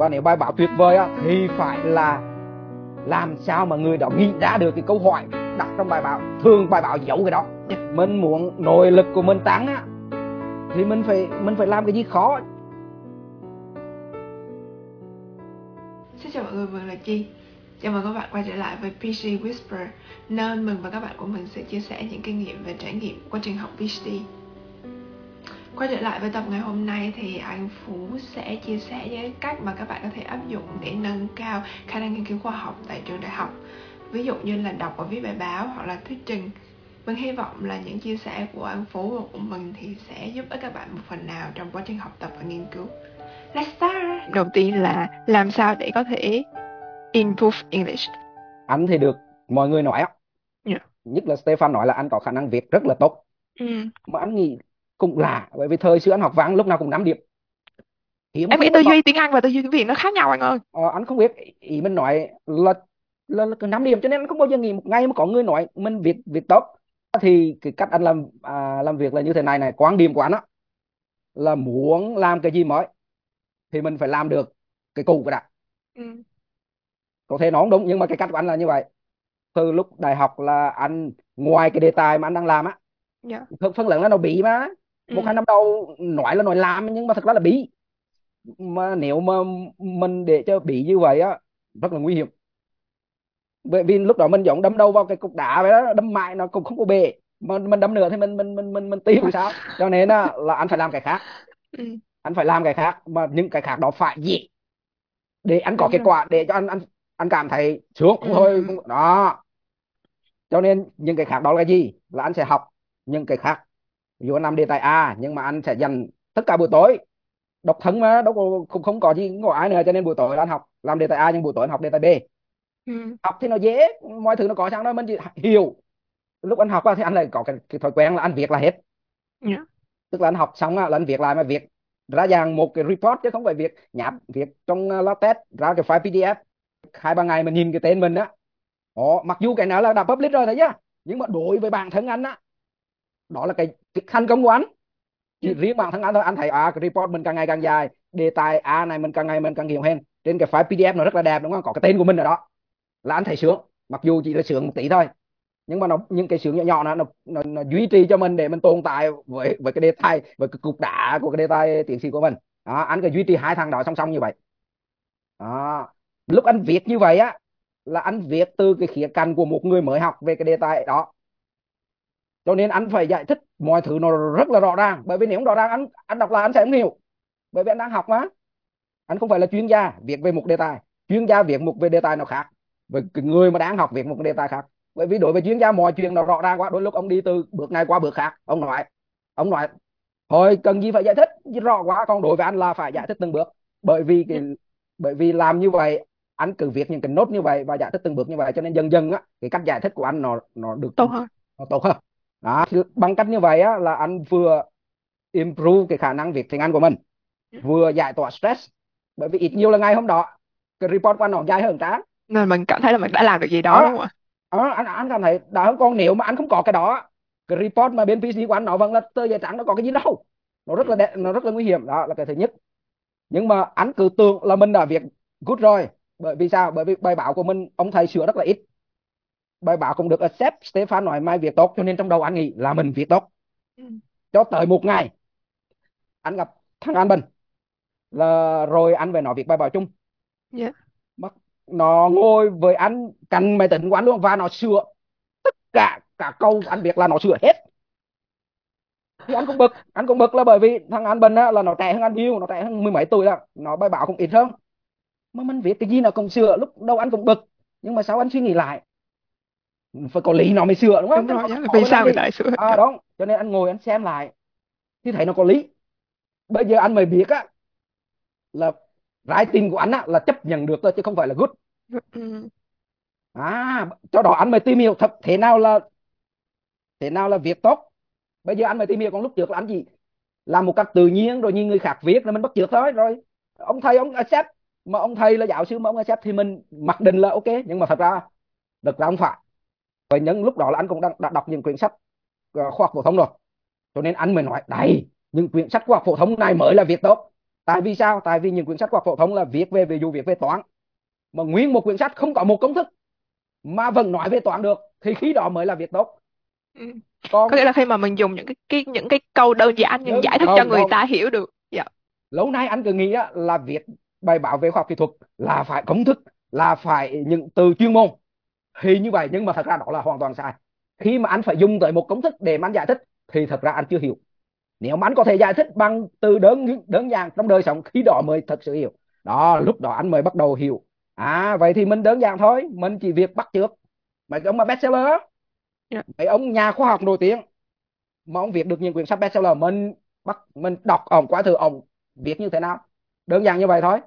và nếu bài báo tuyệt vời á, thì phải là làm sao mà người đó nghĩ ra được cái câu hỏi đặt trong bài báo. Thường bài báo giấu cái đó. Mình muốn nội lực của mình tăng á thì mình phải mình phải làm cái gì khó. Xin chào mọi người, mình là Chi. Chào mừng các bạn quay trở lại với PhD Whisper. Nơi mình và các bạn của mình sẽ chia sẻ những kinh nghiệm và trải nghiệm quá trình học PhD Quay trở lại với tập ngày hôm nay thì anh Phú sẽ chia sẻ những cách mà các bạn có thể áp dụng để nâng cao khả năng nghiên cứu khoa học tại trường đại học Ví dụ như là đọc và viết bài báo hoặc là thuyết trình mình hy vọng là những chia sẻ của anh Phú và của mình thì sẽ giúp ích các bạn một phần nào trong quá trình học tập và nghiên cứu. Let's start! Đầu tiên là làm sao để có thể improve English. anh thì được mọi người nói Yeah. nhất là Stefan nói là anh có khả năng viết rất là tốt Ừ. mà anh nghĩ cũng lạ bởi vì thời xưa anh học văn lúc nào cũng 5 điểm. Hiếm Em nghĩ tư duy tiếng Anh và tư duy tiếng Việt nó khác nhau anh ơi. Ờ, anh không biết. Ý mình nói là là, là 5 điểm cho nên anh không bao giờ nghĩ một ngày mà có người nói mình viết viết tốt. Thì cái cách anh làm à, làm việc là như thế này này quan điểm của anh á là muốn làm cái gì mới thì mình phải làm được cái cũ cái đã. Ừ. có thể nó không đúng nhưng mà cái cách của anh là như vậy. Từ lúc đại học là anh ngoài cái đề tài mà anh đang làm á Dạ. phần phần lớn là nó bị mà một Ừ. hai năm đầu nói là nói làm nhưng mà thật ra là bí mà nếu mà mình để cho bị như vậy á rất là nguy hiểm. Bởi vì lúc đó mình giống đâm đầu vào cái cục đá vậy đó đâm mãi nó cũng không có bể. Mà mình đâm nữa thì mình mình mình mình mình tiêu sao. Cho nên á, là anh phải làm cái khác. Ừ. anh phải làm cái khác mà những cái khác đó phải dễ. Để anh có Đúng kết rồi. quả để cho anh anh anh cảm thấy sướng. Ừ. thôi đó. Cho nên những cái khác đó là gì? Là anh sẽ học những cái khác ví dụ anh làm đề tài A nhưng mà anh sẽ dành tất cả buổi tối độc thân mà đâu có không, không có gì không có ai nữa cho nên buổi tối là anh học làm đề tài A nhưng buổi tối anh học đề tài B. Ừ. học thì nó dễ mọi thứ nó có sẵn đó mình chỉ hiểu. Lúc anh học á, thì anh lại có cái, cái thói quen là anh viết là hết. Dạ. tức là anh học xong á, là anh viết lại mà viết ra dạng một cái report chứ không phải việc nháp viết trong uh, LaTeX ra cái file PDF hai ba ngày mình nhìn cái tên mình á. Ồ, mặc dù cái nào là đã publish rồi đấy nhá nhưng mà đối với bản thân anh á đó là cái, cái thành công của anh chỉ riêng bản thân anh thôi anh thấy à cái report mình càng ngày càng dài đề tài A này mình càng ngày mình càng hiểu hơn trên cái file PDF nó rất là đẹp đúng không? Có cái tên của mình ở đó. Là anh thấy sướng. Mặc dù chỉ là sướng một tí thôi. Nhưng mà nó những cái sướng nhỏ nhỏ nó, nó, nó, nó duy trì cho mình để mình tồn tại với với cái đề tài với cái cục đá của cái đề tài tiến sĩ của mình. Đó, anh cứ duy trì hai thằng đó song song như vậy. Đó. lúc anh viết như vậy á là anh viết từ cái khía cạnh của một người mới học về cái đề tài đó cho nên anh phải giải thích mọi thứ nó rất là rõ ràng. Bởi vì nếu không rõ ràng anh anh đọc là anh sẽ không hiểu. Bởi vì anh đang học mà. Anh không phải là chuyên gia viết về một đề tài. Chuyên gia viết một về đề tài nào khác. Với người mà đang học viết một đề tài khác. Bởi vì đối với chuyên gia mọi chuyện nó rõ ràng quá. Đôi lúc ông đi từ bước này qua bước khác. Ông nói ông nói thôi cần gì phải giải thích? Rõ quá. Còn đối với anh là phải giải thích từng bước. Bởi vì cái bởi vì làm như vậy anh cứ viết những cái nốt như vậy và giải thích từng bước như vậy. Cho nên dần dần á cái cách giải thích của anh nó nó được Tốt hơn. nó tốt hơn đó thì bằng cách như vậy á là anh vừa improve cái khả năng viết tiếng Anh của mình vừa giải tỏa stress. Bởi vì ít nhiều là ngày hôm đó cái report của anh nó dài hơn tráng Nên mình cảm thấy là mình đã làm được gì đó Đó. đúng không ạ? ờ, anh anh cảm thấy đã hơn. Còn nếu mà anh không có cái đó cái report mà bên PC của anh nó vẫn là tờ giấy trắng nó có cái gì đâu. Nó rất là đẹp nó rất là nguy hiểm. Đó là cái thứ nhất. Nhưng mà anh cứ tưởng là mình đã viết good rồi. Bởi vì sao? Bởi vì bài báo của mình ông thầy sửa rất là ít bài báo cũng được accept. Stefan nói mai viết tốt cho nên trong đầu anh nghĩ là mình viết tốt Ừ. cho tới một ngày anh gặp thằng An Bình. Là rồi anh về nói việc bài báo chung. Dạ. Bắt- nó ngồi với anh cạnh máy tính của anh luôn và nó sửa tất cả cả câu anh viết là nó sửa hết. Thì anh cũng bực anh cũng bực là bởi vì thằng An Bình á, là nó trẻ hơn anh nhiều nó trẻ hơn mười mấy tuổi là nó bài báo cũng ít hơn. Mà mình viết cái gì nó cũng sửa lúc đầu anh cũng bực nhưng mà sau anh suy nghĩ lại phải có lý nó mới sửa đúng không Đúng rồi, Chứ dạ. không vì có sao người ta lại sửa? à đúng cho nên anh ngồi anh xem lại thì thấy nó có lý bây giờ anh mới biết á là writing của anh á là chấp nhận được thôi chứ không phải là good Ừ. à cho đó anh mới tìm hiểu thật thế nào là thế nào là viết tốt bây giờ anh mới tìm hiểu còn lúc trước là anh gì làm một cách tự nhiên rồi nhìn người khác viết là mình bắt chước thôi rồi ông thầy ông accept mà ông thầy là giáo sư mà ông accept thì mình mặc định là ok nhưng mà thật ra thật ra không phải và những lúc đó là anh cũng đang đã đọc những quyển sách ờ, khoa học phổ thông rồi. Cho nên anh mới nói đây những quyển sách khoa học phổ thông này mới là việc tốt. Tại vì sao? Tại vì những quyển sách khoa học phổ thông là viết về ví dụ viết về toán. Mà nguyên một quyển sách không có một công thức mà vẫn nói về toán được thì khi đó mới là việc tốt. Ừ. còn có nghĩa là khi mà mình dùng những cái, cái những cái câu đơn giản nhưng giải thích không, cho người không. ta hiểu được. Dạ. lâu nay anh cứ nghĩ là viết bài báo về khoa học kỹ thuật là phải công thức là phải những từ chuyên môn thì như vậy nhưng mà thật ra đó là hoàn toàn sai. Khi mà anh phải dùng tới một công thức để mà anh giải thích thì thật ra anh chưa hiểu. Nếu mà anh có thể giải thích bằng từ đơn đơn giản trong đời sống khi đó mới thật sự hiểu. Đó lúc đó anh mới bắt đầu hiểu. À vậy thì mình đơn giản thôi mình chỉ việc bắt trước mấy ông mà bestseller. Dạ. mấy ông nhà khoa học nổi tiếng mà ông viết được những quyển sách bestseller mình bắt mình đọc ông quá thử ông viết như thế nào. Đơn giản như vậy thôi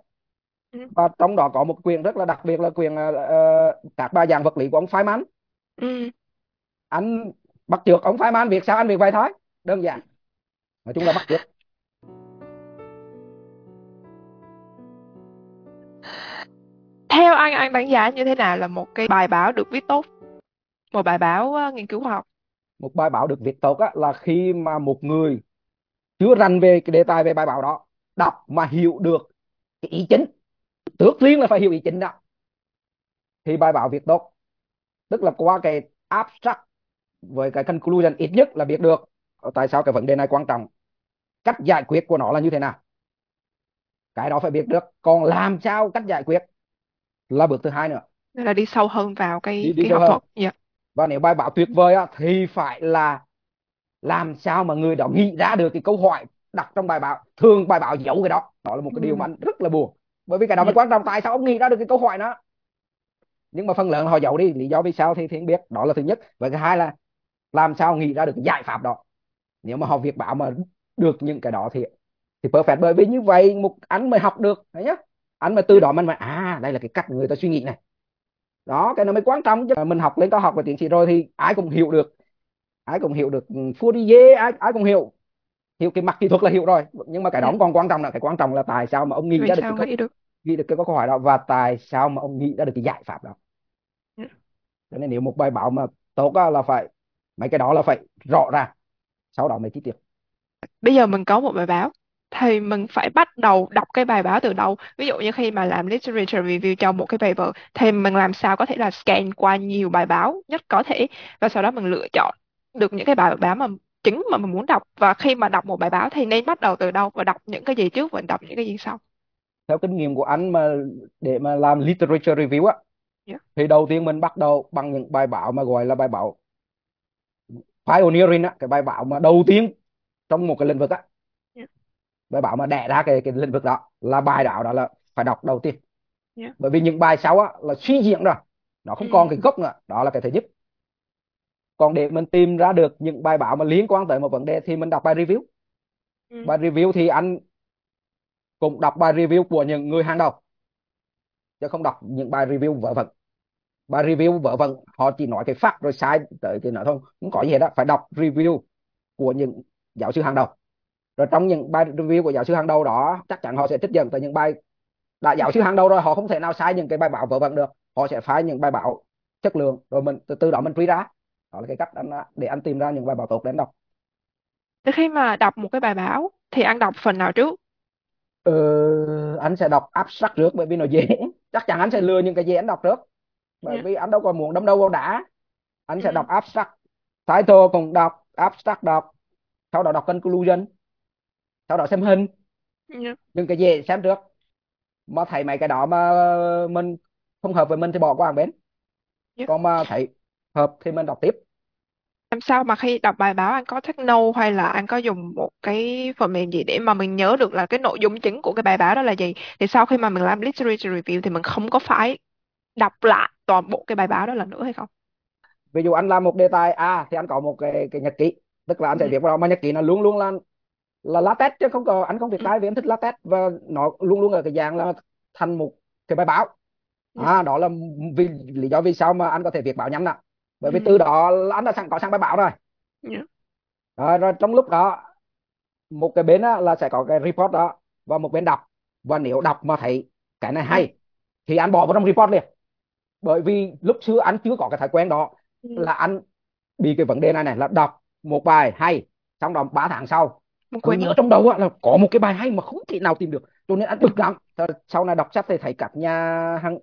ừ. và trong đó có một quyền rất là đặc biệt là quyền uh, các ba dạng vật lý của ông Feynman. Ừ. anh bắt trước ông Feynman việc sao anh việc vậy thôi. Đơn giản. Nói chung là bắt trước theo anh anh đánh giá như thế nào là một cái bài báo được viết tốt? Một bài báo uh, nghiên cứu khoa học? Một bài báo được viết tốt á, là khi mà một người chưa rành về cái đề tài về bài báo đó đọc mà hiểu được cái ý chính trước tiên là phải hiểu ý chính đó thì bài báo viết tốt tức là qua cái abstract với cái conclusion ít nhất là biết được tại sao cái vấn đề này quan trọng cách giải quyết của nó là như thế nào cái đó phải biết được còn làm sao cách giải quyết là bước thứ hai nữa Nên là đi sâu hơn vào cái đi, đi cái học thuật yeah. Dạ. và nếu bài báo tuyệt vời á, thì phải là làm sao mà người đó nghĩ ra được cái câu hỏi đặt trong bài báo thường bài báo giấu cái đó đó là một cái ừ. điều mà anh rất là buồn bởi vì cái đó mới ừ. quan trọng tại sao ông nghĩ ra được cái câu hỏi đó? Nhưng mà phần lớn họ giấu đi lý do vì sao thì thì biết đó là thứ nhất. Và thứ hai là làm sao nghĩ ra được cái giải pháp đó? Nếu mà họ việc báo mà được những cái đó thì thì perfect. Bởi vì như vậy một anh mới học được đấy nhá? Anh mà từ đó mình mà à đây là cái cách người ta suy nghĩ này. Đó cái nó mới quan trọng chứ. Mình học lên cao học và tiến sĩ rồi thì ai cũng hiểu được. Ai cũng hiểu được Fourier ai ai cũng hiểu hiểu cái mặt kỹ thuật là hiểu rồi. Nhưng mà cái đó không còn quan trọng là cái quan trọng là tại sao mà ông nghĩ ra được cái nghĩ được? nghĩ được cái câu hỏi đó và tại sao mà ông nghĩ ra được cái giải pháp đó? Ừ. cho nên nếu một bài báo mà tốt là phải mấy cái đó là phải rõ ràng sau đó mới chi tiết. Bây giờ mình có một bài báo thì mình phải bắt đầu đọc cái bài báo từ đâu ví dụ như khi mà làm literature review cho một cái paper thì mình làm sao có thể là scan qua nhiều bài báo nhất có thể và sau đó mình lựa chọn được những cái bài báo mà chính mà mình muốn đọc và khi mà đọc một bài báo thì nên bắt đầu từ đâu và đọc những cái gì trước và đọc những cái gì sau theo kinh nghiệm của anh mà để mà làm literature review á yeah. Dạ. thì đầu tiên mình bắt đầu bằng những bài báo mà gọi là bài báo pioneering á cái bài báo mà đầu tiên trong một cái lĩnh vực á yeah. Dạ. bài báo mà đẻ ra cái cái lĩnh vực đó là bài đó đó là phải đọc đầu tiên yeah. Dạ. bởi vì những bài sau á là suy diễn rồi nó không ừ. còn cái gốc nữa đó là cái thứ nhất còn để mình tìm ra được những bài báo mà liên quan tới một vấn đề thì mình đọc bài review. Ừ. bài review thì anh cũng đọc bài review của những người hàng đầu chứ không đọc những bài review vớ vẩn. Bài review vớ vẩn họ chỉ nói cái fact rồi sai tới cái nữa thôi. Không có gì hết đó phải đọc review của những giáo sư hàng đầu. Rồi trong những bài review của giáo sư hàng đầu đó chắc chắn họ sẽ trích dẫn tới những bài đã giáo sư hàng đầu rồi họ không thể nào sai những cái bài báo vớ vẩn được. Họ sẽ phái những bài báo chất lượng rồi mình từ, từ đó mình truy ra đó là cái cách anh để anh tìm ra những bài báo tốt để anh đọc. Khi mà đọc một cái bài báo thì anh đọc phần nào trước? Ừ, anh sẽ đọc abstract trước bởi vì nó dễ. Chắc chắn anh sẽ lừa những cái dễ anh đọc trước. Bởi yeah. Vì anh đâu còn muốn đâm đâu vào đã anh sẽ ừ. đọc abstract. Title cùng đọc abstract đọc. Sau đó đọc conclusion. Sau đó xem hình. Yeah. Những cái dễ xem trước. Mà thấy mấy cái đó mà mình không hợp với mình thì bỏ qua một bên. Yeah. Còn mà thấy hợp thì mình đọc tiếp. Làm sao mà khi đọc bài báo anh có take note hay là anh có dùng một cái phần mềm gì để mà mình nhớ được là cái nội dung chính của cái bài báo đó là gì? Thì sau khi mà mình làm literature review thì mình không có phải đọc lại toàn bộ cái bài báo đó lần nữa hay không? Ví dụ anh làm một đề tài A thì anh có một cái cái nhật ký. Tức là anh sẽ ừ. viết vào đó mà nhật ký nó luôn luôn là là latex chứ không có anh không viết tay vì anh thích latex và nó luôn luôn là cái dạng là thành một cái bài báo. Ừ. à đó là vì lý do vì sao mà anh có thể viết báo nhanh ạ bởi vì ừ. từ đó anh đã sẵn có sang bài báo rồi. Yeah. rồi, rồi trong lúc đó một cái bên á, là sẽ có cái report đó và một bên đọc. Và nếu đọc mà thấy cái này hay thì anh bỏ vào trong report liền. Bởi vì lúc xưa anh chưa có cái thói quen đó ừ. là anh bị cái vấn đề này này là đọc một bài hay xong đó 3 tháng sau cứ nhớ trong đầu là có một cái bài hay mà không thể nào tìm được. Cho nên anh bực lắm. Sau này đọc sách thì thấy các nhà hàng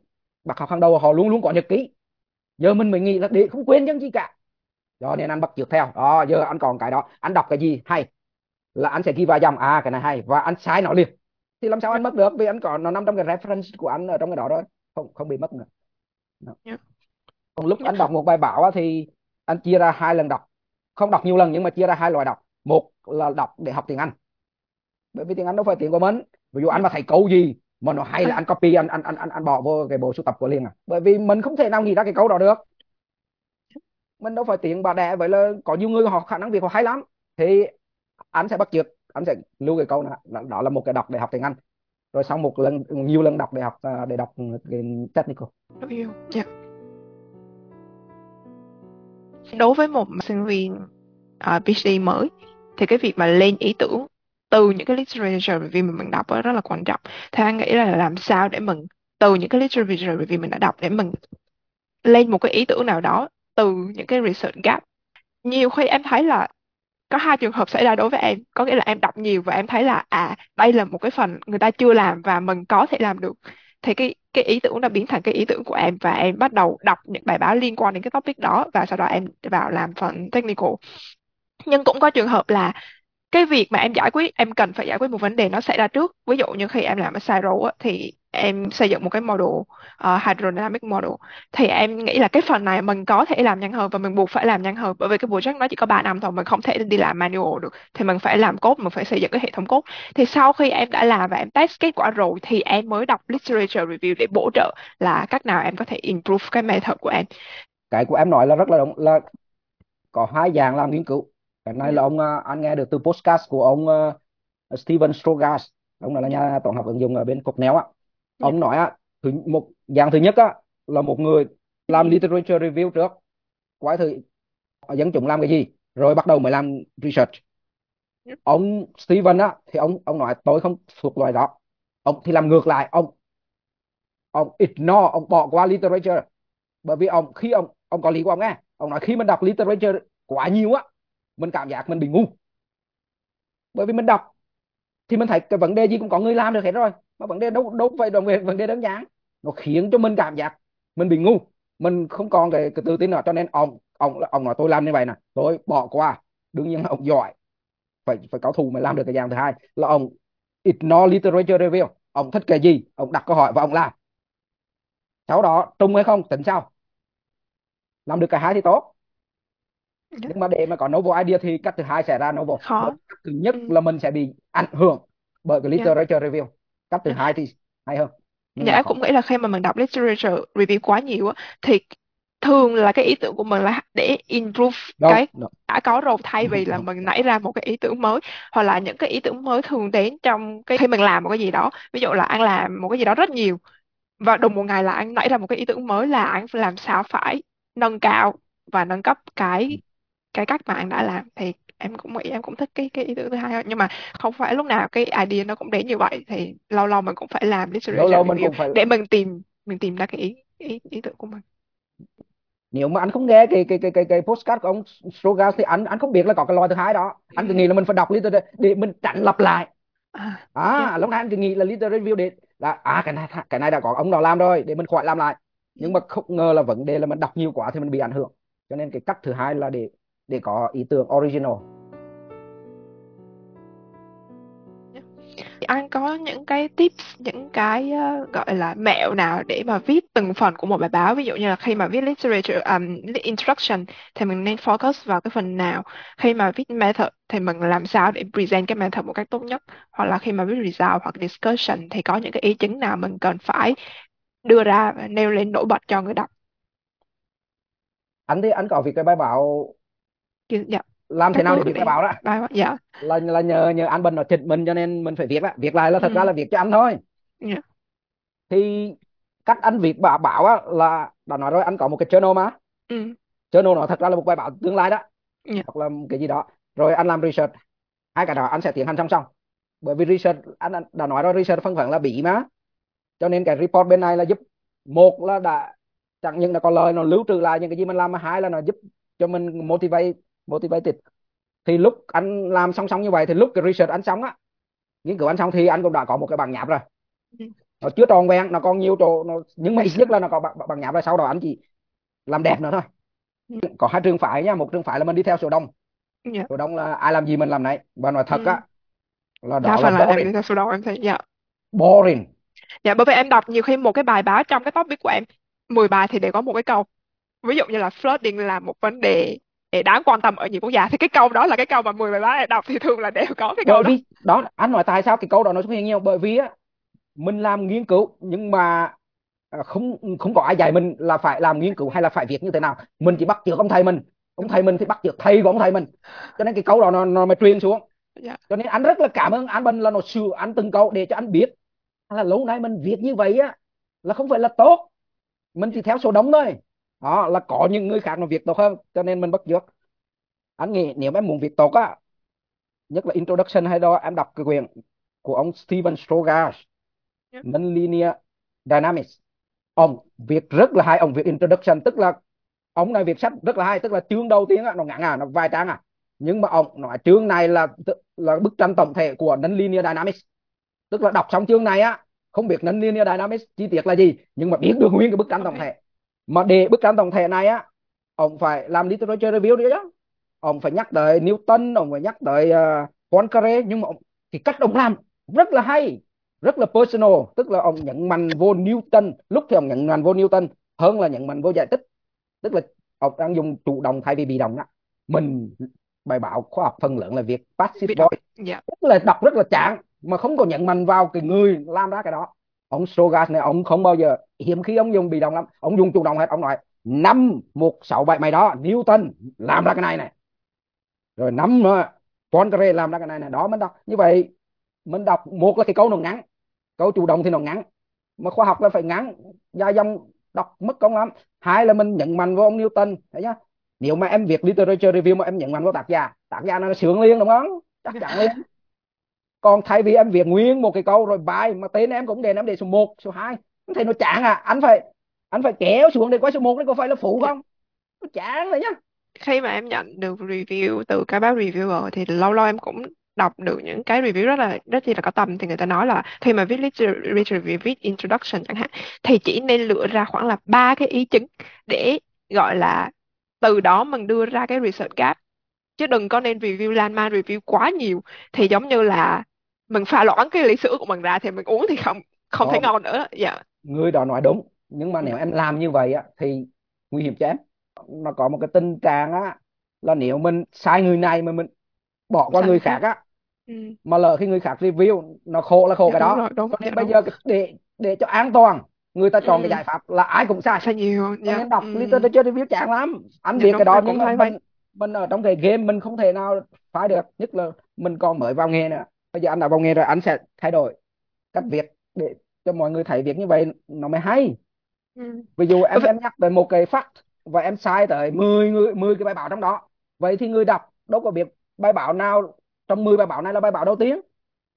bác học hàng đầu họ luôn luôn có nhật ký giờ mình mới nghĩ là để không quên những gì cả. Cho nên anh bắt chước theo. Đó giờ anh còn cái đó. Anh đọc cái gì? Hay. Là anh sẽ ghi vào dòng. À cái này hay. Và anh sai nó liền. Thì làm sao anh mất được? Vì anh còn nó nằm trong cái reference của anh ở trong cái đó rồi. Không không bị mất nữa. Đó. Yeah. còn lúc yeah. anh đọc một bài báo thì anh chia ra hai lần đọc. Không đọc nhiều lần nhưng mà chia ra hai loại đọc. Một là đọc để học tiếng Anh. Bởi vì tiếng Anh đâu phải tiếng của mình. Ví dụ anh mà thấy câu gì mà nó hay là anh copy anh anh anh anh, anh bỏ vô cái bộ sưu tập của liền à? Bởi vì mình không thể nào nghĩ ra cái câu đó được. Mình đâu phải tiếng bà đẻ vậy là có nhiều người họ khả năng việc họ hay lắm. Thì anh sẽ bắt chước anh sẽ lưu cái câu đó. Đó là một cái đọc để học tiếng Anh. Rồi sau một lần nhiều lần đọc để học à, để đọc cái technical. Yeah. đối với một sinh viên uh, à, PhD mới thì cái việc mà lên ý tưởng từ những cái literature review mà mình đọc đó rất là quan trọng. Thì anh nghĩ là làm sao để mình từ những cái literature review mình đã đọc để mình lên một cái ý tưởng nào đó, từ những cái research gap. Nhiều khi em thấy là có hai trường hợp xảy ra đối với em. Có nghĩa là em đọc nhiều và em thấy là à đây là một cái phần người ta chưa làm và mình có thể làm được. Thì cái cái ý tưởng đã biến thành cái ý tưởng của em và em bắt đầu đọc những bài báo liên quan đến cái topic đó và sau đó em vào làm phần technical. Nhưng cũng có trường hợp là cái việc mà em giải quyết em cần phải giải quyết một vấn đề nó xảy ra trước. Ví dụ như khi em làm ở Cyro á, thì em xây dựng một cái model uh, hydrodynamic model. Thì em nghĩ là cái phần này mình có thể làm nhanh hơn và mình buộc phải làm nhanh hơn. Bởi vì cái project nó chỉ có 3 năm thôi mình không thể đi làm manual được. Thì mình phải làm code mình phải xây dựng cái hệ thống code. Thì sau khi em đã làm và em test kết quả rồi thì em mới đọc literature review để bổ trợ là cách nào em có thể improve cái method của em. Cái của em nói là rất là đúng là có hai dạng làm nghiên cứu cái này là ông ờ, anh nghe được từ podcast của ông uh, Steven Strogas. Ông là nhà toán học ứng dụng ở bên Cornell á. Dạ. ông nói á thứ một dạng thứ nhất á là một người làm literature review trước. Quay thử dân chúng làm cái gì? Rồi bắt đầu mới làm research. Dạ. ông Steven á thì ông ông nói tôi không thuộc loại đó. Ông thì làm ngược lại ông ông ignore ông bỏ qua literature. Bởi vì ông khi ông ông có lý của ông nghe ông nói khi mình đọc literature quá nhiều á mình cảm giác mình bị ngu. Bởi vì mình đọc thì mình thấy cái vấn đề gì cũng có người làm được hết rồi. Mà vấn đề đâu đâu phải đồng vấn đề đơn giản. Nó khiến cho mình cảm giác mình bị ngu. Mình không còn cái, cái tự tin nào cho nên ông ông ông nói tôi làm như vậy nè. Tôi bỏ qua. Đương nhiên là ông giỏi. Phải phải có thù mới làm được cái dạng thứ hai. Là ông ignore literature review. Ông thích cái gì ông đặt câu hỏi và ông làm. Sau đó trung hay không tính sao làm được cả hai thì tốt nhưng mà để mà có novel idea thì cách thứ hai sẽ ra novel khó. Cách thứ nhất ừ. là mình sẽ bị ảnh hưởng bởi cái literature yeah. review. Cách thứ hai thì hay hơn. Nhưng dạ cũng nghĩ là khi mà mình đọc literature review quá nhiều á thì thường là cái ý tưởng của mình là để improve no, cái no. đã có rồi thay vì là mình nảy ra một cái ý tưởng mới hoặc là những cái ý tưởng mới thường đến trong cái khi mình làm một cái gì đó. Ví dụ là anh làm một cái gì đó rất nhiều và đùng một ngày là anh nảy ra một cái ý tưởng mới là anh làm sao phải nâng cao và nâng cấp cái cái cách mà anh đã làm thì em cũng nghĩ em cũng thích cái cái ý tưởng thứ hai hơn nhưng mà không phải lúc nào cái idea nó cũng đến như vậy thì lâu lâu mình cũng phải làm literature lâu lâu mình cũng phải để mình tìm mình tìm ra cái ý ý, ý tưởng của mình. Nếu mà anh không nghe cái cái cái cái, cái postcard của ông Strogas thì anh anh không biết là có cái loại thứ hai đó. Anh cứ nghĩ là mình phải đọc literature để mình tránh lặp lại. À, à lúc này anh cứ nghĩ là literature review để là à cái này cái này đã có ông nào làm rồi để mình khỏi làm lại. Nhưng mà không ngờ là vấn đề là mình đọc nhiều quá thì mình bị ảnh hưởng. Cho nên cái cách thứ hai là để để có ý tưởng original. Anh có những cái tips những cái uh, gọi là mẹo nào để mà viết từng phần của một bài báo? Ví dụ như là khi mà viết literature um, introduction thì mình nên focus vào cái phần nào? Khi mà viết method thì mình làm sao để present cái method một cách tốt nhất? Hoặc là khi mà viết result hoặc discussion thì có những cái ý chính nào mình cần phải đưa ra và nêu lên nổi bật cho người đọc? Anh thì anh có việc cái bài báo dạ. Làm thế nào để viết bài báo đó. Bài dạ. Là là nhờ nhờ anh Bình nó chỉnh mình cho nên mình phải viết đó viết lại là thật ừ. ra là việc cho anh thôi. Dạ. thì cách anh viết bài báo á là đã nói rồi anh có một cái journal mà. Ừ. journal nó thật ra là một bài báo tương lai đó. Dạ. hoặc là cái gì đó. Rồi anh làm research. Hai cái đó anh sẽ tiến hành song song. Bởi vì research anh đã nói rồi research phân phần là bị mà. Cho nên cái report bên này là giúp một là đã chẳng những là có lời nó lưu trữ lại những cái gì mình làm mà hai là nó giúp cho mình motivate motivated. Thì lúc anh làm song song như vậy thì lúc cái research anh xong á nghiên cứu anh xong thì anh cũng đã có một cái bằng nháp rồi. Ừ. nó chưa tròn vẹn nó còn nhiều chỗ nó nhưng mà ít nhất là nó có bằng, bằng nháp rồi sau đó anh chỉ làm đẹp nữa thôi. Ừ. có hai trường phái nhá một trường phái là mình đi theo số đông. Dạ. Số đông là ai làm gì mình làm nấy. Và nói thật Ừ. á là đa đó phần là là em boring. đi theo số đông em thấy dạ. Boring. Dạ bởi vì em đọc nhiều khi một cái bài báo trong cái topic của em 10 bài thì đều có một cái câu. Ví dụ như là flooding là một vấn đề đáng quan tâm ở nhiều quốc gia thì cái câu đó là cái câu mà 10 bài báo đọc thì thường là đều có cái câu bởi đó. vì đó anh nói tại sao cái câu đó nó xuất hiện nhiều? Bởi vì á mình làm nghiên cứu nhưng mà à, không không có ai dạy mình là phải làm nghiên cứu hay là phải viết như thế nào. Mình chỉ bắt chước ông thầy mình. Ông thầy mình thì bắt chước thầy của ông thầy mình. Cho nên cái câu đó nó nó mới truyền xuống. Dạ. Cho nên anh rất là cảm ơn anh Bình là nó sửa anh từng câu để cho anh biết là lâu nay mình viết như vậy á là không phải là tốt. Mình chỉ theo số đông thôi đó là có những người khác nó viết tốt hơn cho nên mình bắt chước anh nghĩ nếu em muốn viết tốt á nhất là introduction hay đó em đọc cái quyển của ông Steven Strogas Dạ. Nonlinear Dynamics. Ông viết rất là hay ông viết introduction tức là ông này viết sách rất là hay tức là chương đầu tiên á, nó ngắn à nó vài trang à. Nhưng mà ông nói chương này là là bức tranh tổng thể của Nonlinear Dynamics. Tức là đọc xong chương này á không biết Nonlinear Dynamics chi tiết là gì nhưng mà biết được nguyên cái bức tranh tổng thể mà để bức tranh tổng thể này á ông phải làm literature review nữa chứ. Ông phải nhắc tới Newton ông phải nhắc tới uh, Poincaré nhưng mà ông, cái cách ông làm rất là hay rất là personal. Tức là ông nhận mạnh vô Newton lúc thì ông nhận mạnh vô Newton hơn là nhận mạnh vô giải tích tức là ông đang dùng chủ động thay vì bị động đó mình bài báo khoa học phần lớn là việc passive voice. dạ. Rất là đọc rất là chán mà không có nhận mạnh vào cái người làm ra cái đó ông Strogas này, ông không bao giờ, hiếm khi ông dùng bị động lắm. Ông dùng chủ động hết, ông nói, năm một sáu bảy mày đó, Newton, làm ra cái này này. Rồi năm ờ, Poincaré làm ra cái này này, đó mình đọc. Như vậy, mình đọc một là cái câu nó ngắn, câu chủ động thì nó ngắn, mà khoa học là phải ngắn dài dòng đọc mất công lắm. Hai là mình nhận mạnh vô ông Newton, thấy nhá nếu mà em viết literature review mà em nhận mạnh vô tác giả tác giả nó sướng liền, đúng không? Chắc chắn liền còn thay vì em viết nguyên một cái câu rồi bài mà tên em cũng để em để số 1, số 2 thì nó chán à. Anh phải anh phải kéo xuống để qua số 1 đấy có phải là phụ không? Nó chán rồi nhá. Khi mà em nhận được review từ các báo reviewer thì lâu lâu em cũng đọc được những cái review rất là rất chi là có tâm thì người ta nói là khi mà viết literature review viết introduction chẳng hạn thì chỉ nên lựa ra khoảng là ba cái ý chính để gọi là từ đó mình đưa ra cái research gap. Chứ đừng có nên review lan man review quá nhiều. Thì giống như là mình pha loãng cái ly sữa của mình ra thì mình uống thì không không thấy ngon nữa dạ người đó nói đúng nhưng mà nếu em làm như vậy á thì nguy hiểm cho em nó có một cái tình trạng á là nếu mình sai người này mà mình bỏ qua Sai người người khác. khác á ừ. mà lỡ khi người khác review nó khổ là khổ Dạ, cái đúng đó rồi, đúng, cho nên dạ, bây đúng. giờ cái- để để cho an toàn người ta chọn Ừ. cái giải pháp là ai cũng sai sai nhiều cho dạ nên đọc ừ. literature review chán lắm anh Dạ, biết đúng, cái đó em nhưng cũng mà thấy vậy. mình mình ở trong cái game mình không thể nào phá được nhất là mình còn mới vào nghề nữa bây giờ anh đã vào nghề rồi anh sẽ thay đổi cách viết để cho mọi người thấy việc như vậy nó mới hay. Ừ. ví dụ em em nhắc tới một cái fact và em sai tới 10 người 10 cái bài báo trong đó. Vậy thì người đọc đâu có biết bài báo nào trong 10 bài báo này là bài báo đầu tiên.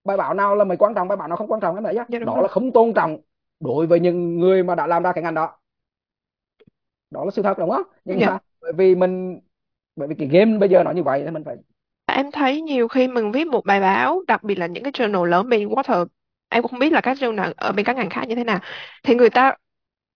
Bài báo nào là mới quan trọng bài báo nào không quan trọng em thấy chứ Dạ, đúng đó rồi. là không tôn trọng đối với những người mà đã làm ra cái ngành đó. Đó là sự thật đúng không? Nhưng Dạ. mà bởi vì mình bởi vì cái game bây giờ nó như vậy nên mình phải Em thấy nhiều khi mình viết một bài báo, đặc biệt là những cái journal lớn bên Water, em cũng không biết là các journal ở bên các ngành khác như thế nào, thì người ta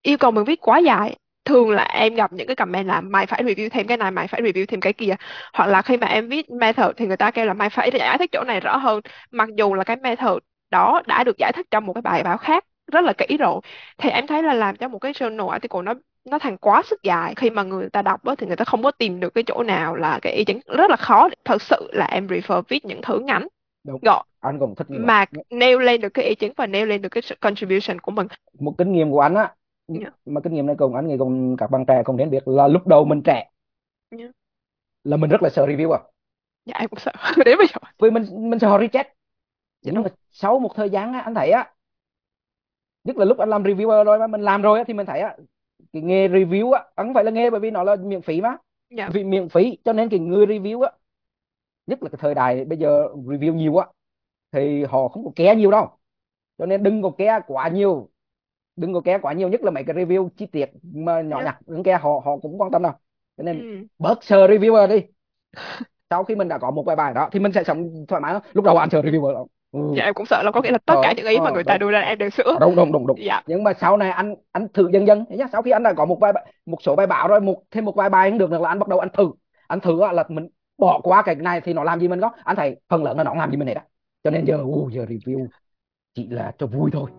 yêu cầu mình viết quá dài. Thường là em gặp những cái comment là mày phải review thêm cái này, mày phải review thêm cái kia. Hoặc là khi mà em viết method thì người ta kêu là mày phải giải thích chỗ này rõ hơn. Mặc dù là cái method đó đã được giải thích trong một cái bài báo khác rất là kỹ rồi. Thì em thấy là làm cho một cái journal article nó nó thành quá sức dài. Khi mà người ta đọc á, thì người ta không có tìm được cái chỗ nào là cái ý chính. Rất là khó. Thật sự là em prefer viết những thứ ngắn đúng. gọn anh cũng thích như vậy mà nêu lên được cái ý chính và nêu lên được cái sự contribution của mình. Một kinh nghiệm của anh á Dạ. mà kinh nghiệm này cùng anh nghĩ cùng các bạn trẻ cũng nên biết là lúc đầu mình trẻ. Dạ. là mình rất là sợ review à. Dạ em cũng sợ. Đến bây giờ. Vì mình mình sợ họ reject Dạ, nhưng mà sau một thời gian á, anh thấy á nhất là lúc anh làm reviewer rồi mà mình làm rồi á, thì mình thấy á cái nghề review á không phải là nghề bởi vì nó là miễn phí mà. Dạ. Vì miễn phí cho nên cái người review á nhất là cái thời đại bây giờ review nhiều á thì họ không có ké nhiều đâu. Cho nên đừng có ké quá nhiều. Đừng có ké quá nhiều nhất là mấy cái review chi tiết mà nhỏ Dạ. nhặt đừng ké họ họ cũng quan tâm đâu. Cho nên ừ. bớt sợ reviewer đi. Sau khi mình đã có một bài bài đó thì mình sẽ sống thoải mái hơn. Lúc đầu anh sợ reviewer lắm ừ. dạ em cũng sợ là có nghĩa là tất ờ, cả những ý mà ờ, người ta đúng đưa ra em đều sửa. Đúng đúng đúng đúng. Dạ. Nhưng mà sau này anh anh thử dần dần. Nhá sau khi anh đã có một vài một số bài báo rồi một thêm một vài bài không được là anh bắt đầu anh thử. Anh thử á, là mình bỏ qua cái này thì nó làm gì mình có? Anh thấy phần lớn là nó không làm gì mình hết á. Cho nên giờ uh, giờ review chỉ là cho vui thôi.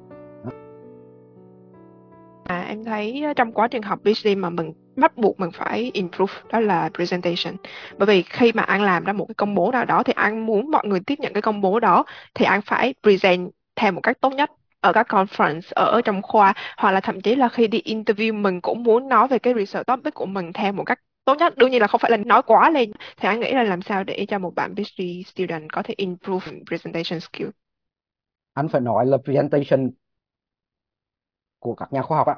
À, em thấy ờ, trong quá trình học PhD mà mình bắt buộc mình phải improve, đó là presentation. Bởi vì khi mà anh làm ra một cái công bố nào đó thì anh muốn mọi người tiếp nhận cái công bố đó thì anh phải present theo một cách tốt nhất ở các conference, ở trong khoa. Hoặc là thậm chí là khi đi interview mình cũng muốn nói về cái research topic của mình theo một cách tốt nhất. Đương nhiên là không phải là nói quá lên. Thì anh nghĩ là làm sao để cho một bạn PhD student có thể improve presentation skill anh phải nói là presentation của các nhà khoa học á,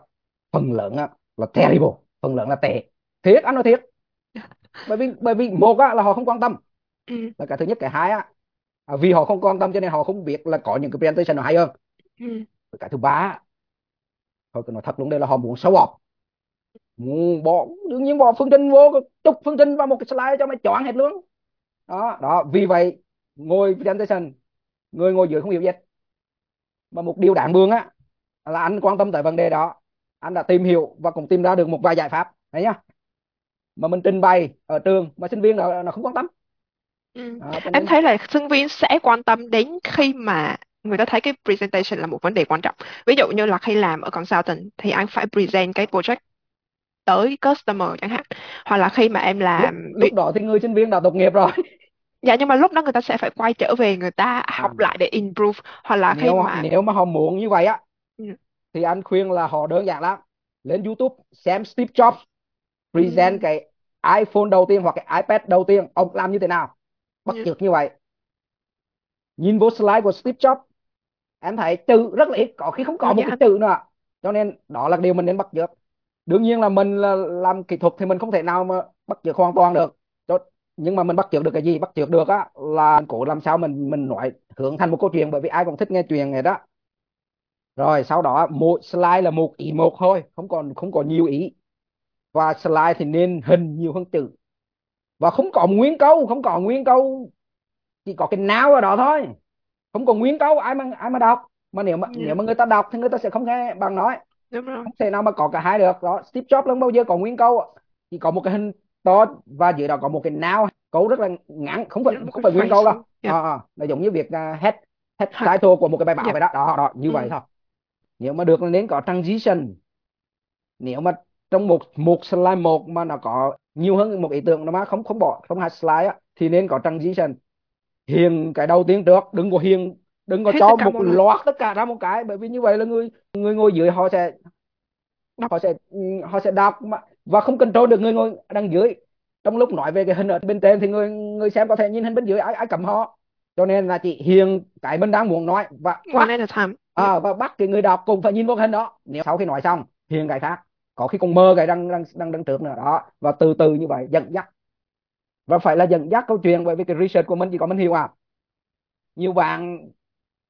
phần lớn á, là terrible phần lớn là tệ. Thiệt anh nói thiệt. Bởi vì bởi vì một á là họ không quan tâm. Ừ. là cái thứ nhất cái hai á à, vì họ không quan tâm cho nên họ không biết là có những cái presentation nó hay hơn. Ừ. cái thứ ba thôi cái nói thật luôn đây là họ muốn show off. Muốn bỏ đương nhiên bỏ phương trình vô chục phương trình vào một cái slide cho mày chọn hết luôn. Đó đó vì vậy ngồi presentation người ngồi dưới không hiểu gì hết. Mà một điều đáng buồn á là anh quan tâm tới vấn đề đó anh đã tìm hiểu và cũng tìm ra được một vài giải pháp đấy nhá mà mình trình bày ở trường mà sinh viên nó, nó không quan tâm Ừ. đó, cho Em nên thấy là sinh viên sẽ quan tâm đến khi mà người ta thấy cái presentation là một vấn đề quan trọng. Ví dụ như là khi làm ở consultant thì anh phải present cái project tới customer chẳng hạn. Hoặc là khi mà em lúc làm lúc đó thì người sinh viên đã tốt nghiệp rồi dạ nhưng mà lúc đó người ta sẽ phải quay trở về người ta học à, lại để improve hoặc là khi nếu mà nếu mà họ muốn như vậy á. Thì anh khuyên là họ đơn giản lắm. Lên YouTube xem Steve Jobs present Ừ. cái iPhone đầu tiên hoặc cái iPad đầu tiên ông làm như thế nào? Bắt chước như vậy. Nhìn vô slide của Steve Jobs em thấy chữ rất là ít có khi không có Ừ, một dạ. cái chữ nữa. Cho nên đó là điều mình nên bắt chước. Đương nhiên là mình là làm kỹ thuật thì mình không thể nào mà bắt chước hoàn toàn được. Cho, nhưng mà mình bắt chước được cái gì? Bắt chước được á là cố làm sao mình mình nói hướng thành một câu chuyện bởi vì ai cũng thích nghe chuyện này đó rồi sau đó mỗi slide là một ý một thôi không còn không có nhiều ý. Và slide thì nên hình nhiều hơn chữ. Và không có nguyên câu không có nguyên câu. Chỉ có cái nào ở đó thôi. Không có nguyên câu ai mà ai mà đọc? Mà nếu mà Dạ. nếu mà người ta đọc thì người ta sẽ không nghe bằng nói. Đúng rồi. Không thể nào mà có cả hai được. Đó Steve Jobs không bao giờ có nguyên câu chỉ có một cái hình to và dưới đó có một cái nào. Câu rất là ngắn không phải một không phải nguyên câu đâu. phrase. Dạ. à, à, nó giống như việc uh, head head title của một cái bài báo Dạ. vậy đó. Đó đó như Ừ. vậy thôi nếu mà được là nên có transition. Nếu mà trong một một slide một mà nó có nhiều hơn một ý tưởng nó mà không không bỏ không hai slide á thì nên có transition. Hiền cái đầu tiên trước đừng có hiền đừng có Hết cho một loạt tất cả ra một cái bởi vì như vậy là người người ngồi dưới họ sẽ họ sẽ họ sẽ đọc mà và không control được người ngồi đằng dưới. Trong lúc nói về cái hình ở bên trên thì người người xem có thể nhìn hình bên dưới ai ai cầm họ. Cho nên là chị hiền cái mình đang muốn nói và one at a time à, và bắt cái người đọc cùng phải nhìn vào hình đó. Nếu sau khi nói xong hiền cái khác. Có khi còn mơ cái đang đang đang đang trước nữa. Đó. Và từ từ như vậy dẫn dắt. Và phải là dẫn dắt câu chuyện bởi vì cái research của mình chỉ có mình hiểu à. Nhiều bạn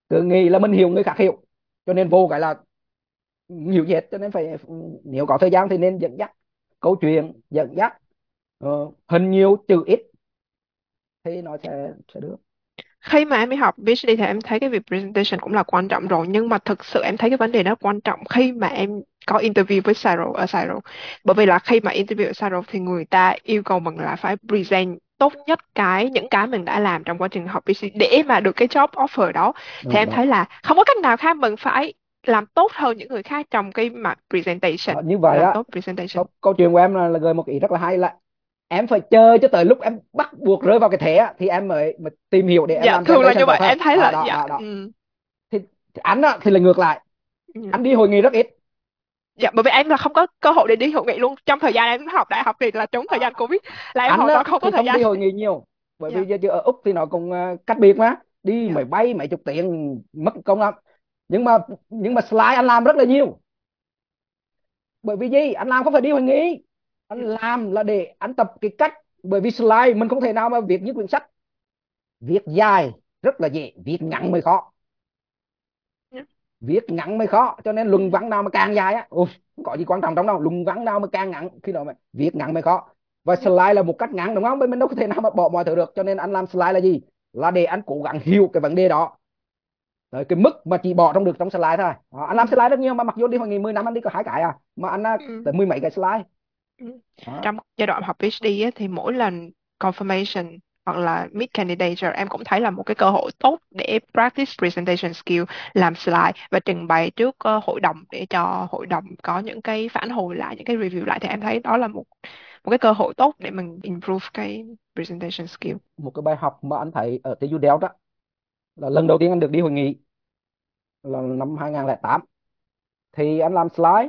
cứ nghĩ là mình hiểu người khác hiểu. Cho nên vô cái là hiểu gì hết cho nên phải nếu có thời gian thì nên dẫn dắt câu chuyện dẫn dắt. Uh, hình nhiều chữ ít. Thì nó sẽ sẽ được khi mà em đi học PhD thì em thấy cái việc presentation cũng là quan trọng rồi nhưng mà thực sự em thấy cái vấn đề đó quan trọng khi mà em có interview với Siro ở Siro bởi vì là khi mà interview ở Siro thì người ta yêu cầu mình là phải present tốt nhất cái những cái mình đã làm trong quá trình học PhD để mà được cái job offer đó. Đúng thì em đúng thấy là không có cách nào khác mình phải làm tốt hơn những người khác trong cái mặt presentation. Đó, như vậy làm á tốt presentation. câu, câu chuyện của em là, là gợi một ý rất là hay là em phải chờ cho tới lúc em bắt buộc rơi vào cái thế thì em mới, mới tìm hiểu để em dạ làm thường là như vậy em thấy là đó, dạ đó, đó. ừ. thì thì anh á, thì là ngược lại Ừ. anh đi hội nghị rất ít Dạ, bởi vì em là không có cơ hội để đi hội nghị luôn. Trong thời gian em học đại học thì là trúng thời gian Covid là em anh hoàn toàn không có thì thời không gian. đi hội nghị nhiều bởi Dạ. vì giờ, giờ ở úc thì nó cũng ờ, cách biệt mà đi Dạ. máy bay mấy chục tiền mất công lắm nhưng mà nhưng mà slide anh làm rất là nhiều bởi vì gì anh làm không phải đi hội nghị anh làm là để anh tập cái cách bởi vì slide mình không thể nào mà viết như quyển sách. Viết dài rất là dễ viết ngắn mới khó. Dạ. viết ngắn mới khó cho nên luận văn nào mà càng dài á ôi, không có gì quan trọng trong đâu. Luận văn nào mà càng ngắn khi đó mà viết ngắn mới khó. Và Dạ. slide là một cách ngắn đúng không? Bởi mình đâu có thể nào mà bỏ mọi thứ được. Cho nên anh làm slide là gì? Là để anh cố gắng hiểu cái vấn đề đó. Tới cái mức mà chỉ bỏ trong được trong slide thôi. Đó, anh làm slide rất nhiều mà mặc dù đi hội nghị 10 năm anh đi có hai cái à mà anh ừ. tới mười mấy cái slide ừ. trong giai đoạn học PhD ấy, thì mỗi lần confirmation hoặc là mid candidature em cũng thấy là một cái cơ hội tốt để practice presentation skill làm slide và trình bày trước uh, hội đồng để cho hội đồng có những cái phản hồi lại những cái review lại. Thì em thấy đó là một một cái cơ hội tốt để mình improve cái presentation skill. Một cái bài học mà anh thấy ở TU Delft đó là lần đầu tiên anh được đi hội nghị là năm 2008 thì anh làm slide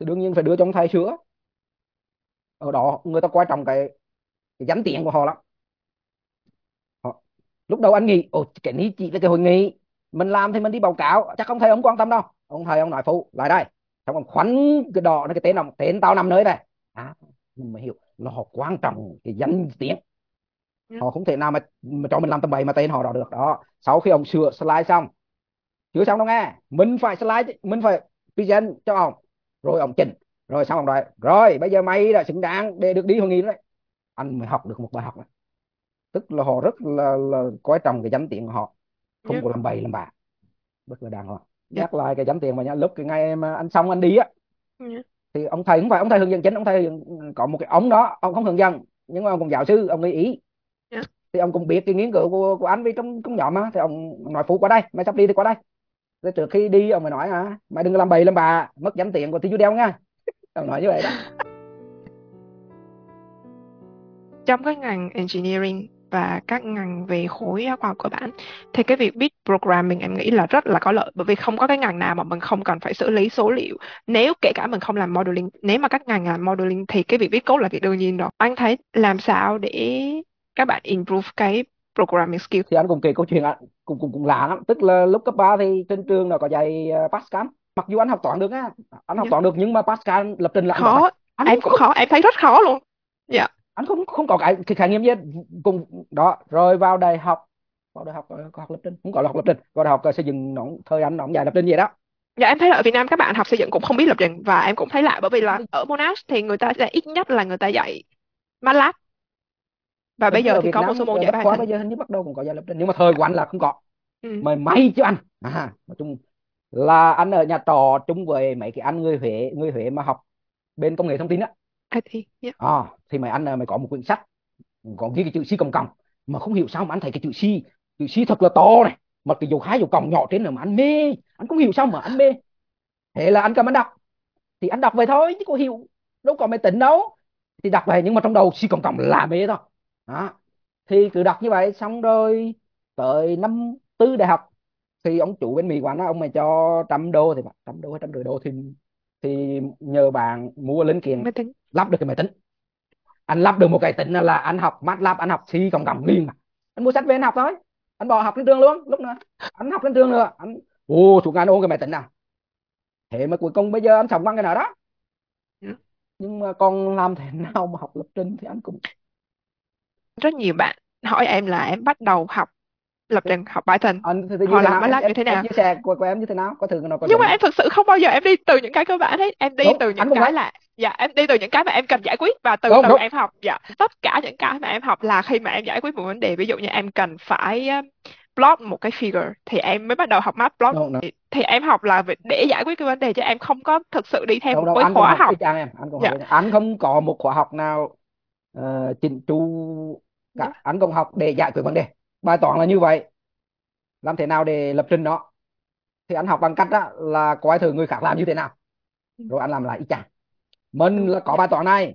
thì đương nhiên phải đưa cho ông thầy sửa ở đó người ta quan trọng cái, cái danh tiếng của họ lắm. Họ, lúc đầu anh nghĩ ồ cái này chỉ là cái hội nghị mình làm thì mình đi báo cáo. Chắc không thầy ông quan tâm đâu. Ông thầy ông nói phụ lại đây. Xong ông khoắn cái đỏ cái tên ông tên tao nằm nơi này à, mình mới hiểu là họ quan trọng cái danh tiếng. Ừ. họ không thể nào mà, mà cho mình làm tầm bậy mà tên họ đó được. Đó sau khi ông sửa slide xong chưa xong đâu nghe mình phải slide mình phải present cho ông. Rồi ông chỉnh rồi xong nói rồi bây giờ mày đã xứng đáng để được đi hội nghị đấy. Anh mới học được một bài học đó. tức là họ rất là, là coi trọng cái danh tiếng của họ. Không yeah. có làm bậy làm bạ. Rất là đàng hoàng. Nhắc lại cái danh tiếng mà nhá. Lúc cái ngày mà anh xong anh đi á yeah thì ông thầy không phải ông thầy hướng dẫn chính ông thầy có một cái ống đó ông không hướng dẫn nhưng mà ông cũng giáo sư ông nghĩ ý. Yeah. Thì ông cũng biết cái nghiên cứu của, của anh vì trong trong nhóm á thì ông, nói phụ qua đây mày sắp đi thì qua đây. Rồi trước khi đi ông mới nói à mày đừng làm bậy làm bà mất danh tiếng của tiêu đeo nha ông nói như vậy đó. Trong cái ngành engineering và các ngành về khối khoa học cơ bản thì cái việc biết programming em nghĩ là rất là có lợi bởi vì không có cái ngành nào mà mình không cần phải xử lý số liệu. Nếu kể cả mình không làm modeling nếu mà các ngành làm modeling thì cái việc viết code là việc đương nhiên rồi. Anh thấy làm sao để các bạn improve cái programming skill? Thì anh cũng kể câu chuyện ạ. Cũng cũng cũng lạ lắm. Tức là lúc cấp 3 thì trên trường nó có dạy uh, Pascal mặc dù anh học toán được á anh học yeah. Dạ. toán được nhưng mà Pascal lập trình là khó anh em cũng khó em thấy rất khó luôn dạ yeah anh không không có cái, khái niệm gì cùng đó rồi vào đại học vào đại học có học lập trình không có học lập trình vào đại học xây dựng nó thời anh nó cũng dạy lập trình gì đó Dạ em thấy là ở Việt Nam các bạn học xây dựng cũng không biết lập trình và em cũng thấy lạ bởi vì là ở Monash thì người ta sẽ ít nhất là người ta dạy MATLAB và bây giờ thì có một số môn dạy Python. bây giờ hình như bắt đầu cũng có dạy lập trình nhưng mà thời của anh là không có. Ừ. Mà may chứ anh. À, nói chung là anh ở nhà trọ chung với mấy cái anh người Huế, người Huế mà học bên công nghệ thông tin á. IT. Yeah. À, thì mày anh mày có một quyển sách có ghi cái chữ C cộng cộng mà không hiểu sao mà anh thấy cái chữ C chữ C thật là to này mà cái dấu hai dấu cộng nhỏ trên là mà anh mê anh không hiểu sao mà anh mê thế là anh cầm anh đọc thì anh đọc về thôi chứ có hiểu đâu có máy tính đâu thì đọc về nhưng mà trong đầu C cộng cộng là mê thôi đó thì cứ đọc như vậy xong rồi tới năm tư đại học thì ông chủ bên Mỹ anh nói ông mày cho trăm đô thì trăm đô hay trăm rưỡi đô thì thì nhờ bạn mua linh kiện máy tính. lắp được cái máy tính. Anh lắp được một cái tính là anh học MATLAB anh học C cộng cộng liền mà. Anh mua sách về anh học thôi. Anh bỏ học lên trường luôn lúc nữa. Anh học lên trường nữa. Anh ô chủ ngàn ôn cái máy tính nào thế mà cuối cùng bây giờ anh sống bằng cái nào đó? Ừ. nhưng mà còn làm thế nào mà học lập trình thì anh cũng rất nhiều bạn hỏi em là em bắt đầu học lập trình học Python anh thì, thì họ làm MATLAB như thế nào? em chia sẻ của, của em như thế nào? Có thử nào có nhưng mà em thực sự không bao giờ em đi từ những cái cơ bản hết. Em đi đúng, từ những cái là dạ em đi từ những cái mà em cần giải quyết và từ đúng, từ đúng. em học. Dạ tất cả những cái mà em học là khi mà em giải quyết một vấn đề ví dụ như em cần phải plot một cái figure thì em mới bắt đầu học matplot thì, thì em học là để giải quyết cái vấn đề chứ em không có thực sự đi theo một cái khóa học, học. em anh cũng dạ. anh không có một khóa học nào uh, chỉnh chu cả. Dạ. anh cũng học để giải quyết vấn đề bài toán là như vậy. Làm thế nào để lập trình nó thì anh học bằng cách đó là coi thử người khác làm như thế nào? Ừ. rồi anh làm lại y chang. Mình là có bài toán này.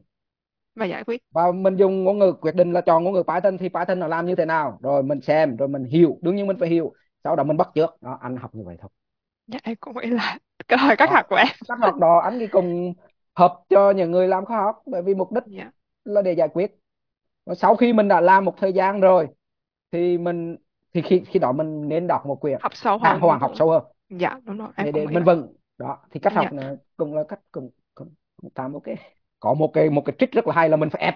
Và giải quyết. Và mình dùng ngôn ngữ quyết định là chọn ngôn ngữ Python thì Python nó làm như thế nào? Rồi mình xem rồi mình hiểu. Đương nhiên mình phải hiểu. Sau đó mình bắt trước đó anh học như vậy thôi. Dạ em cũng nghĩ là cái hồi cách học của em. Cách học đó anh đi cùng hợp cho những người làm khoa học. Bởi vì mục đích dạ. là để giải quyết. Và sau khi mình đã làm một thời gian rồi thì mình thì khi khi đó mình nên đọc một quyển học sâu hơn hoàng học sâu hơn. Dạ đúng rồi em để, để mình vâng. Đó thì cách học dạ. cũng là cách cũng cũng, cũng một cái có một cái một cái trick rất là hay là mình phải ép.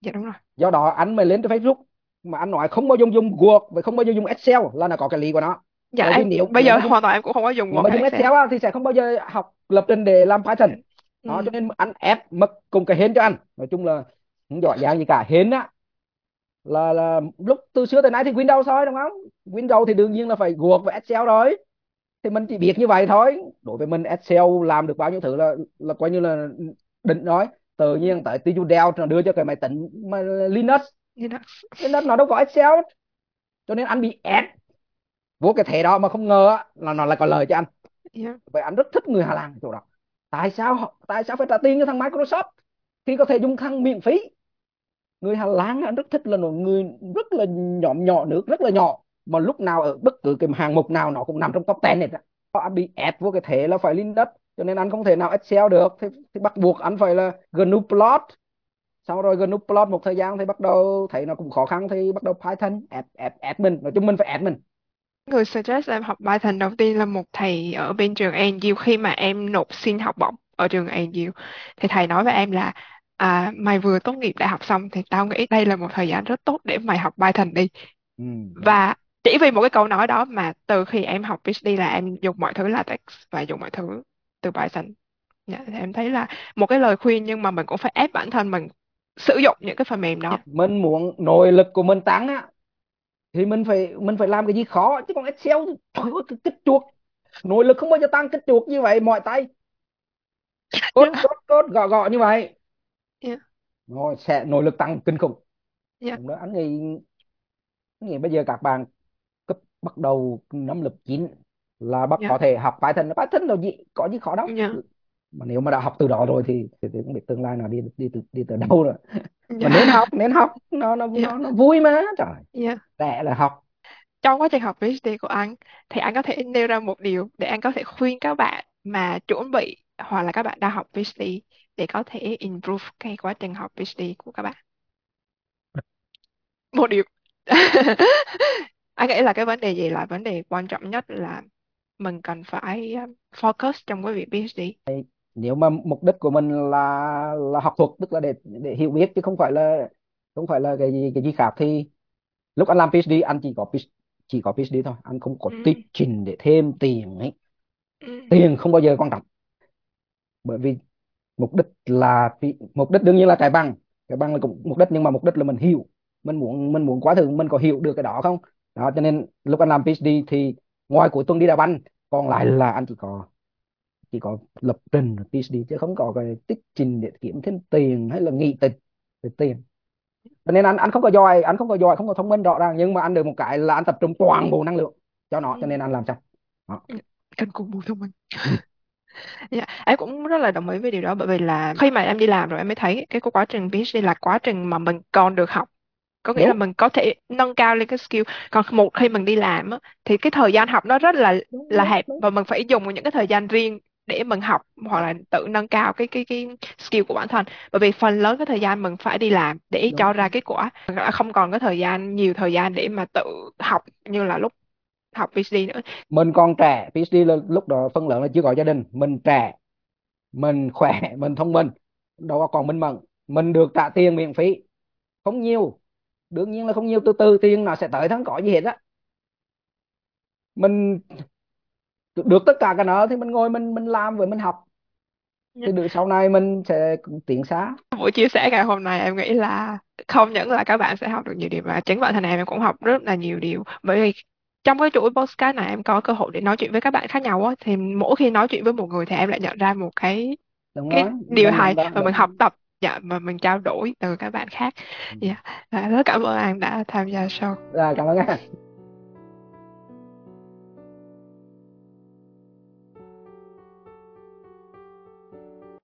Dạ đúng rồi. Do đó anh mới lên tới Facebook mà anh nói không bao giờ dùng Word và không bao giờ dùng Excel là nó có cái lý của nó. Dạ em, nếu, bây giờ hoàn toàn em cũng không có dùng Word mà dùng Excel, Excel thì sẽ không bao giờ học lập trình để làm Python. Ừ. đó cho nên anh ép mất cùng cái hến cho anh. Nói chung là không giỏi giang gì cả. Hến á là là lúc từ xưa tới nay thì Windows thôi đúng không? Windows thì đương nhiên là phải guộc với Excel rồi. Thì mình chỉ biết như vậy thôi. Đối với mình Excel làm được bao nhiêu thứ là là coi như là định nói tự nhiên tại tiêu Dell nó đưa cho cái máy tính mà Linux. Linux. Linux nó đâu có Excel. Cho nên anh bị ép. Vô cái thẻ đó mà không ngờ là nó lại có lời cho anh. Yeah. vậy anh rất thích người Hà Lan chỗ đó. Tại sao tại sao phải trả tiền cho thằng Microsoft khi có thể dùng thằng miễn phí người Hà Lan anh rất thích là một người rất là nhỏ nhỏ nước rất là nhỏ mà lúc nào ở bất cứ cái hàng mục nào nó cũng nằm trong top 10 này anh bị ép vô cái thế là phải lên đất, cho nên anh không thể nào Excel được. Thì, thì bắt buộc anh phải là GNU plot sau rồi GNU plot một thời gian thì bắt đầu thấy nó cũng khó khăn thì bắt đầu Python ép ép ép mình. Nói chung mình phải ép mình. Người suggest em học Python đầu tiên là một thầy ở bên trường ANU khi mà em nộp xin học bổng ở trường ANU thì thầy nói với em là à, mày vừa tốt nghiệp đại học xong thì tao nghĩ đây là một thời gian rất tốt để mày học Python đi. Ừ. và chỉ vì một cái câu nói đó mà từ khi em học PhD là em dùng mọi thứ là text và dùng mọi thứ từ Python. Dạ, em thấy là một cái lời khuyên nhưng mà mình cũng phải ép bản thân mình sử dụng những cái phần mềm đó. Mình muốn nội lực của mình tăng á thì mình phải mình phải làm cái gì khó chứ còn Excel trời ơi kích chuột. Nội lực không bao giờ tăng kích chuột như vậy mọi tay. Cốt cốt cốt gõ gõ như vậy Yeah. rồi sẽ nội lực tăng kinh khủng Yeah. đó anh nghĩ anh nghĩ bây giờ các bạn cấp bắt đầu năm lớp 9 là bắt Yeah. có thể học Python Python là gì có gì khó đâu Yeah. mà nếu mà đã học từ đó rồi thì thì, thì không biết tương lai nào đi đi từ đi từ đâu rồi mà Yeah. nên học nên học nó nó Yeah. nó, nó vui mà trời Yeah. trẻ là học Trong quá trình học PhD của anh thì anh có thể nêu ra một điều để anh có thể khuyên các bạn mà chuẩn bị hoặc là các bạn đang học PhD để có thể improve cái quá trình học PhD của các bạn. Một điều. Anh nghĩ là cái vấn đề gì là vấn đề quan trọng nhất là mình cần phải um, focus trong cái việc PhD. nếu mà mục đích của mình là là học thuật tức là để để hiểu biết chứ không phải là không phải là cái gì cái gì khác thì lúc anh làm PhD anh chỉ có PhD, chỉ có PhD thôi anh không có Ừ. teaching để thêm tiền ấy Ừ. tiền không bao giờ quan trọng bởi vì mục đích là mục đích đương nhiên là cái bằng. Cái bằng là cũng mục đích nhưng mà mục đích là mình hiểu. Mình muốn mình muốn quá thử mình có hiểu được cái đó không? Đó cho nên lúc anh làm PhD thì ngoài cuối tuần đi đá banh còn lại là anh chỉ có chỉ có lập trình PhD chứ không có cái tích trình để kiếm thêm tiền hay là nghị tịch về tiền. Cho nên anh anh không có giỏi anh không có giỏi không có thông minh rõ ràng nhưng mà anh được một cái là anh tập trung toàn bộ năng lượng cho nó cho nên anh làm xong đó. Cần cù bù thông minh. Dạ, em cũng rất là đồng ý với điều đó bởi vì là khi mà em đi làm rồi em mới thấy cái quá trình PhD là quá trình mà mình còn được học. Có nghĩa là đúng. mình có thể nâng cao lên cái skill. Còn một khi mình đi làm á, thì cái thời gian học nó rất là đúng là đúng hẹp đúng. và mình phải dùng những cái thời gian riêng để mình học hoặc là tự nâng cao cái cái cái skill của bản thân. Bởi vì phần lớn cái thời gian mình phải đi làm để đúng. cho ra kết quả. Mình đã không còn có thời gian nhiều thời gian để mà tự học như là lúc học PhD nữa. Mình còn trẻ PhD là lúc đó phần lớn là chưa có gia đình. Mình trẻ mình khỏe mình thông minh đâu có còn minh mẫn. Mình được trả tiền miễn phí. Không nhiều đương nhiên là không nhiều. Từ từ tiền nó sẽ tới thắng có gì hết á. Mình được tất cả cái đó thì mình ngồi mình mình làm với mình học. Thì được sau này mình sẽ tiến xa. Buổi chia sẻ ngày hôm nay em nghĩ là không những là các bạn sẽ học được nhiều điều mà chính bản thân em em cũng học rất là nhiều điều. Bởi vì trong cái chuỗi podcast này em có cơ hội để nói chuyện với các bạn khác nhau á thì mỗi khi nói chuyện với một người thì em lại nhận ra một cái đúng cái rồi điều đúng, hay và mình học tập dạ và mình trao đổi từ các bạn khác. Ừ. dạ rất cảm ơn anh đã tham gia show. Rồi, cảm ơn anh